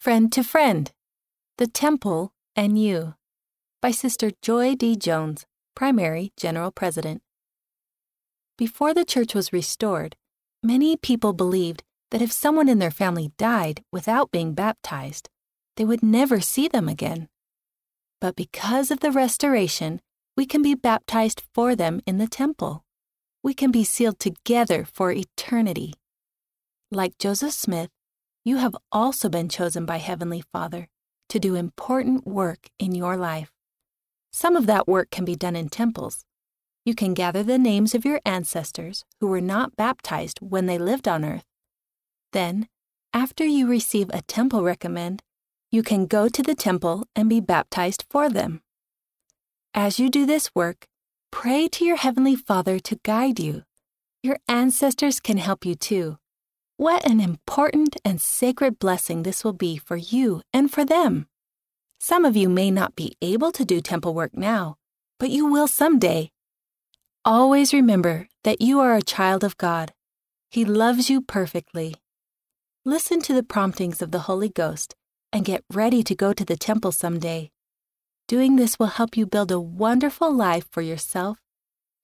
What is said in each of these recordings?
Friend to Friend The Temple and You by Sister Joy D. Jones, Primary General President. Before the church was restored, many people believed that if someone in their family died without being baptized, they would never see them again. But because of the restoration, we can be baptized for them in the temple. We can be sealed together for eternity. Like Joseph Smith, you have also been chosen by Heavenly Father to do important work in your life. Some of that work can be done in temples. You can gather the names of your ancestors who were not baptized when they lived on earth. Then, after you receive a temple recommend, you can go to the temple and be baptized for them. As you do this work, pray to your Heavenly Father to guide you. Your ancestors can help you too. What an important and sacred blessing this will be for you and for them. Some of you may not be able to do temple work now, but you will someday. Always remember that you are a child of God. He loves you perfectly. Listen to the promptings of the Holy Ghost and get ready to go to the temple someday. Doing this will help you build a wonderful life for yourself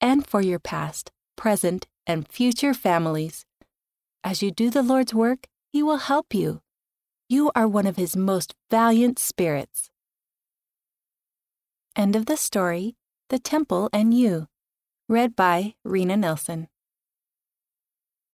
and for your past, present, and future families. As you do the Lord's work, He will help you. You are one of His most valiant spirits. End of the story The Temple and You. Read by Rena Nelson.